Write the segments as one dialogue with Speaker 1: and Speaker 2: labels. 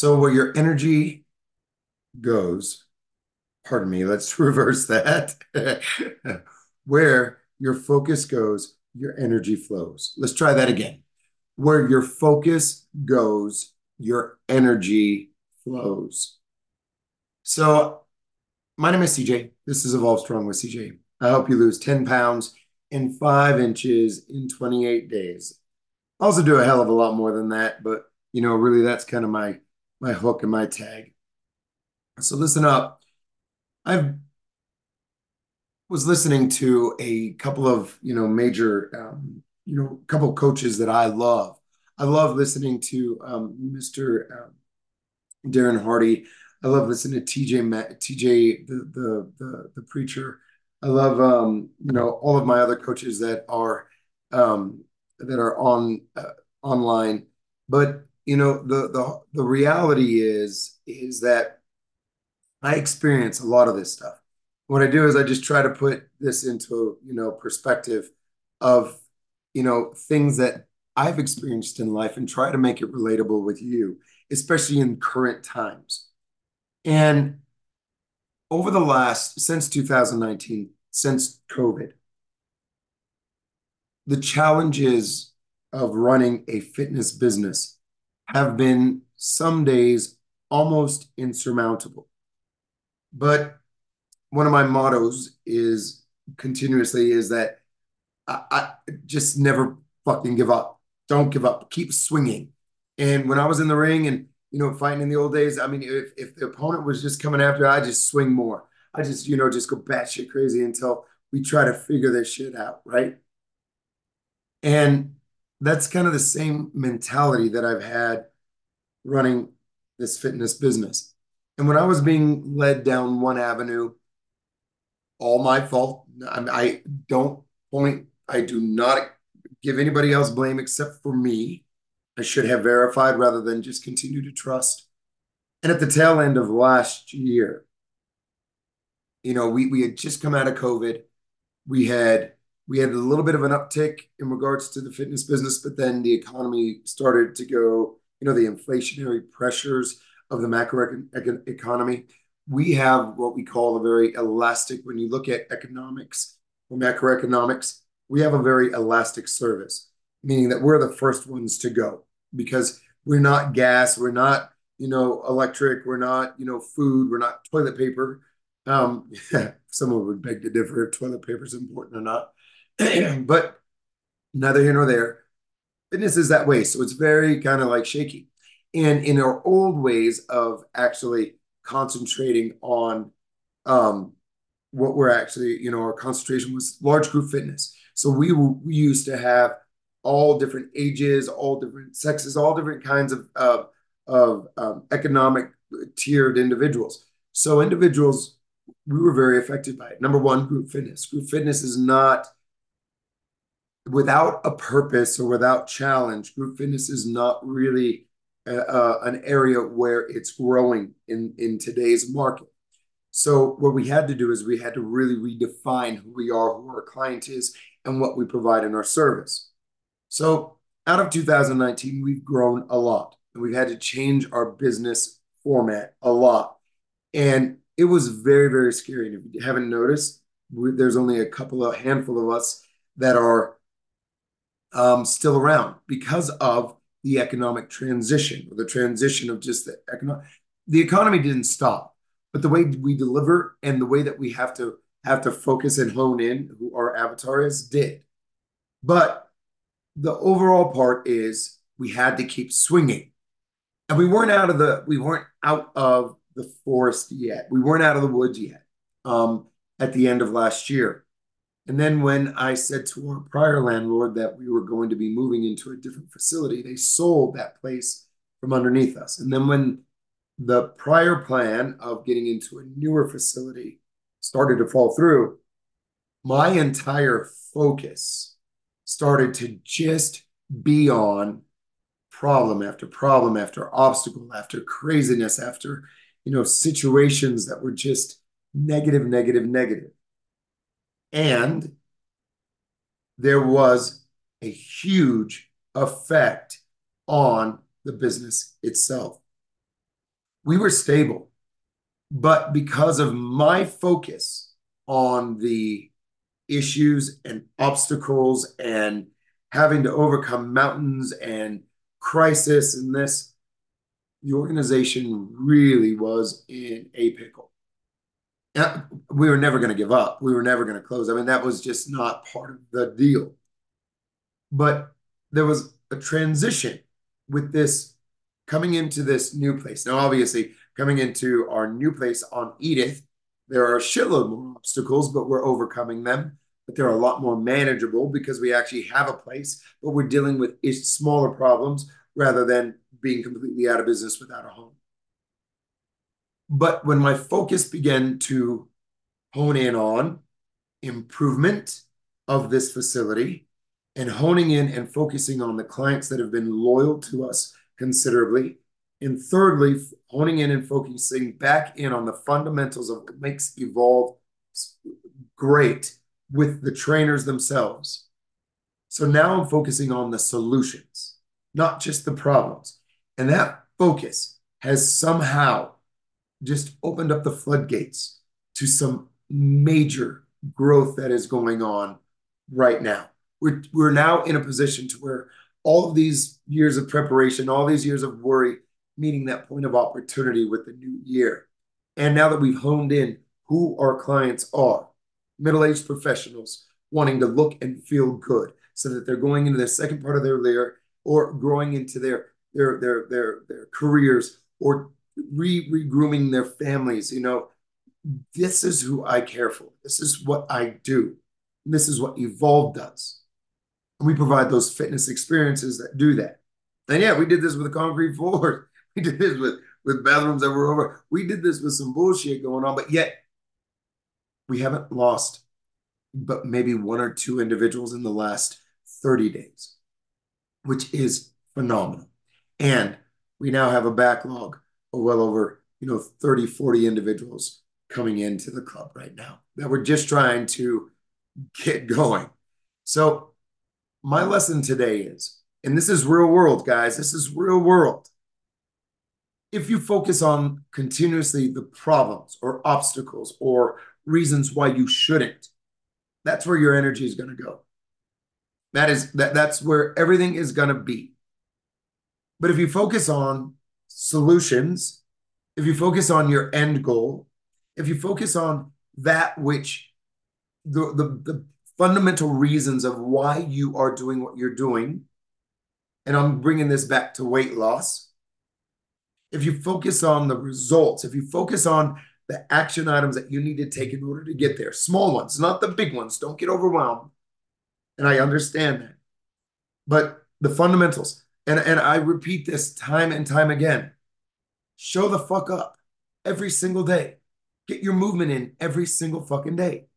Speaker 1: So where your energy goes, pardon me, let's reverse that. where your focus goes, your energy flows. Let's try that again. Where your focus goes, your energy flows. So, my name is CJ. This is Evolve Strong with CJ. I help you lose 10 pounds in five inches in 28 days. I also do a hell of a lot more than that, but you know, really that's kind of my my hook and my tag. So listen up. I was listening to a couple of you know major um, you know couple coaches that I love. I love listening to um, Mr. Um, Darren Hardy. I love listening to TJ TJ the, the the the preacher. I love um, you know all of my other coaches that are um, that are on uh, online. But you know the the the reality is is that I experience a lot of this stuff. What I do is I just try to put this into you know perspective of you know things that I've experienced in life and try to make it relatable with you, especially in current times. And over the last since 2019, since COVID, the challenges of running a fitness business have been some days almost insurmountable. But one of my mottos is continuously is that I, I just never fucking give up. Don't give up. Keep swinging. And when I was in the ring and you know fighting in the old days, I mean, if if the opponent was just coming after, I just swing more. I just you know just go batshit crazy until we try to figure this shit out, right? And that's kind of the same mentality that I've had running this fitness business. And when I was being led down one avenue, all my fault. I, don't point, I do not give anybody else blame except for me. I should have verified rather than just continue to trust. And at the tail end of last year, you know, we, we had just come out of COVID. We had we had a little bit of an uptick in regards to the fitness business, but then the economy started to go, you know, the inflationary pressures of the macro economy. We have what we call a very elastic, when you look at economics or macroeconomics, we have a very elastic service, meaning that we're the first ones to go because we're not gas, we're not, you know, electric, we're not, you know, food, we're not toilet paper. Um, someone would beg to differ if toilet paper is important or not. but neither here nor there. Fitness is that way. So it's very kind of like shaky. And in our old ways of actually concentrating on um, what we're actually, you know, our concentration was large group fitness. So we, we used to have all different ages, all different sexes, all different kinds of, of, of um, economic tiered individuals. So individuals, we were very affected by it. Number one, group fitness. Group fitness is not – without a purpose or without challenge, group fitness is not really uh, uh, an area where it's growing in, in today's market. So what we had to do is we had to really redefine who we are, who our client is, and what we provide in our service. So out of 2019, we've grown a lot and we've had to change our business format a lot. And it was very, very scary. And if you haven't noticed, there's only a couple of handful of us that are um, still around because of the economic transition or the transition of just the economic. The economy didn't stop, but the way we deliver and the way that we have to have to focus and hone in who our avatar is did. But the overall part is we had to keep swinging, and we weren't out of the we weren't out of the forest yet. We weren't out of the woods yet. Um, at the end of last year, and then when I said to our prior landlord that we were going to be moving into a different facility, they sold that place from underneath us. And then when the prior plan of getting into a newer facility started to fall through, my entire focus started to just be on problem after problem after obstacle after craziness after you know situations that were just negative negative negative and there was a huge effect on the business itself. we were stable. But because of my focus on the issues and obstacles and having to overcome mountains and crisis and this, the organization really was in a pickle. We were never going to give up. We were never going to close. I mean, that was just not part of the deal. But there was a transition with this coming into this new place. Now, obviously, coming into our new place on Edith, there are a shitload more obstacles, but we're overcoming them. But they're a lot more manageable because we actually have a place, but we're dealing with smaller problems rather than being completely out of business without a home. But when my focus began to hone in on improvement of this facility and honing in and focusing on the clients that have been loyal to us considerably, and thirdly, honing in and focusing back in on the fundamentals of what makes Evolve great with the trainers themselves. So now I'm focusing on the solutions, not just the problems. And that focus has somehow just opened up the floodgates to some major growth that is going on right now. We're, we're now in a position to where all of these years of preparation, all these years of worry, meeting that point of opportunity with the new year. And now that we've honed in who our clients are, middle-aged professionals wanting to look and feel good so that they're going into the second part of their year or growing into their their their their their careers or re regrooming their families you know this is who i care for. This is what i do. This is what evolve does. And we provide those fitness experiences that do that. And yeah we did this with a concrete floor we did this with with bathrooms that were over. We did this with some bullshit going on but yet we haven't lost but maybe one or two individuals in the last 30 days which is phenomenal. And we now have a backlog well over you know 30 40 individuals coming into the club right now that we're just trying to get going. So my lesson today is and this is real world guys this is real world. If you focus on continuously the problems or obstacles or reasons why you shouldn't that's where your energy is going to go. That is that that's where everything is going to be. But if you focus on solutions, if you focus on your end goal, if you focus on that which the, the, the fundamental reasons of why you are doing what you're doing, and I'm bringing this back to weight loss. If you focus on the results, if you focus on the action items that you need to take in order to get there, small ones, not the big ones, don't get overwhelmed. And I understand that. But the fundamentals, and, and I repeat this time and time again show the fuck up every single day. Get your movement in every single fucking day.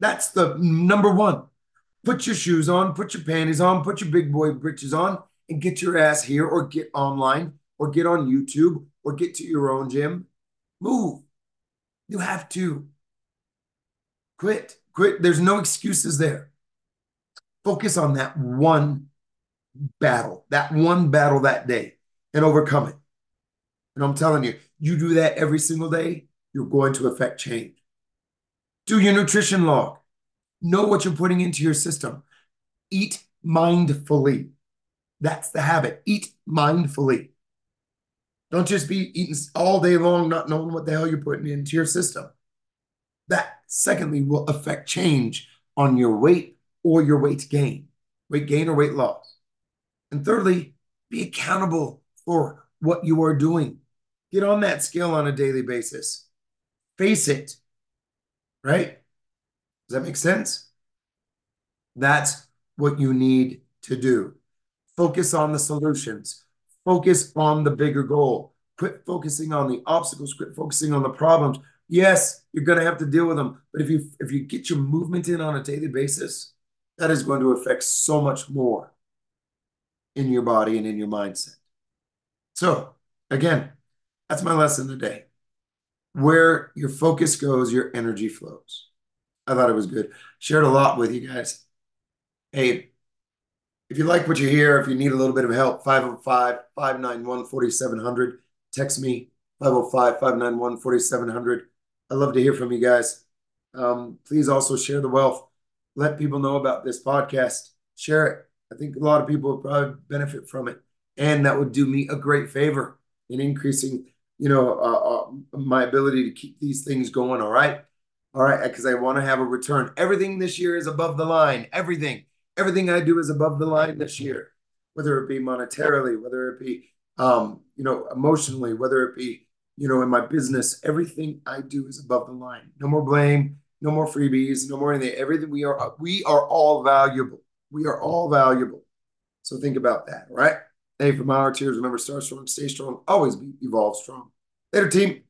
Speaker 1: That's the number one. Put your shoes on, put your panties on, put your big boy britches on, and get your ass here or get online or get on YouTube or get to your own gym. Move. You have to. Quit. Quit. There's no excuses there. Focus on that one battle, that one battle that day, and overcome it. And I'm telling you, you do that every single day, you're going to affect change. Do your nutrition log. Know what you're putting into your system. Eat mindfully. That's the habit. Eat mindfully. Don't just be eating all day long, not knowing what the hell you're putting into your system. That, secondly, will affect change on your weight or your weight gain, weight gain or weight loss. And thirdly, be accountable for what you are doing. Get on that scale on a daily basis. Face it, right? Does that make sense? That's what you need to do. Focus on the solutions. Focus on the bigger goal. Quit focusing on the obstacles. Quit focusing on the problems. Yes, you're going to have to deal with them, but if you if you get your movement in on a daily basis, that is going to affect so much more in your body and in your mindset. So, again, that's my lesson today. Where your focus goes, your energy flows. I thought it was good. Shared a lot with you guys. Hey, if you like what you hear, if you need a little bit of help, 505 591 4700. text me 505 591 4700. I'd love to hear from you guys. Um, please also share the wealth. Let people know about this podcast. Share it. I think a lot of people would probably benefit from it. And that would do me a great favor in increasing, you know, uh, uh, my ability to keep these things going. All right. All right. Because I want to have a return. Everything this year is above the line. Everything. Everything I do is above the line this year, whether it be monetarily, whether it be, um, you know, emotionally, whether it be, you know, in my business. Everything I do is above the line. No more blame. No more freebies. No more anything. Everything we are, we are all valuable. We are all valuable. So think about that. Right. Hey, from our tears, remember, start strong, stay strong, always be evolve strong. Later, team.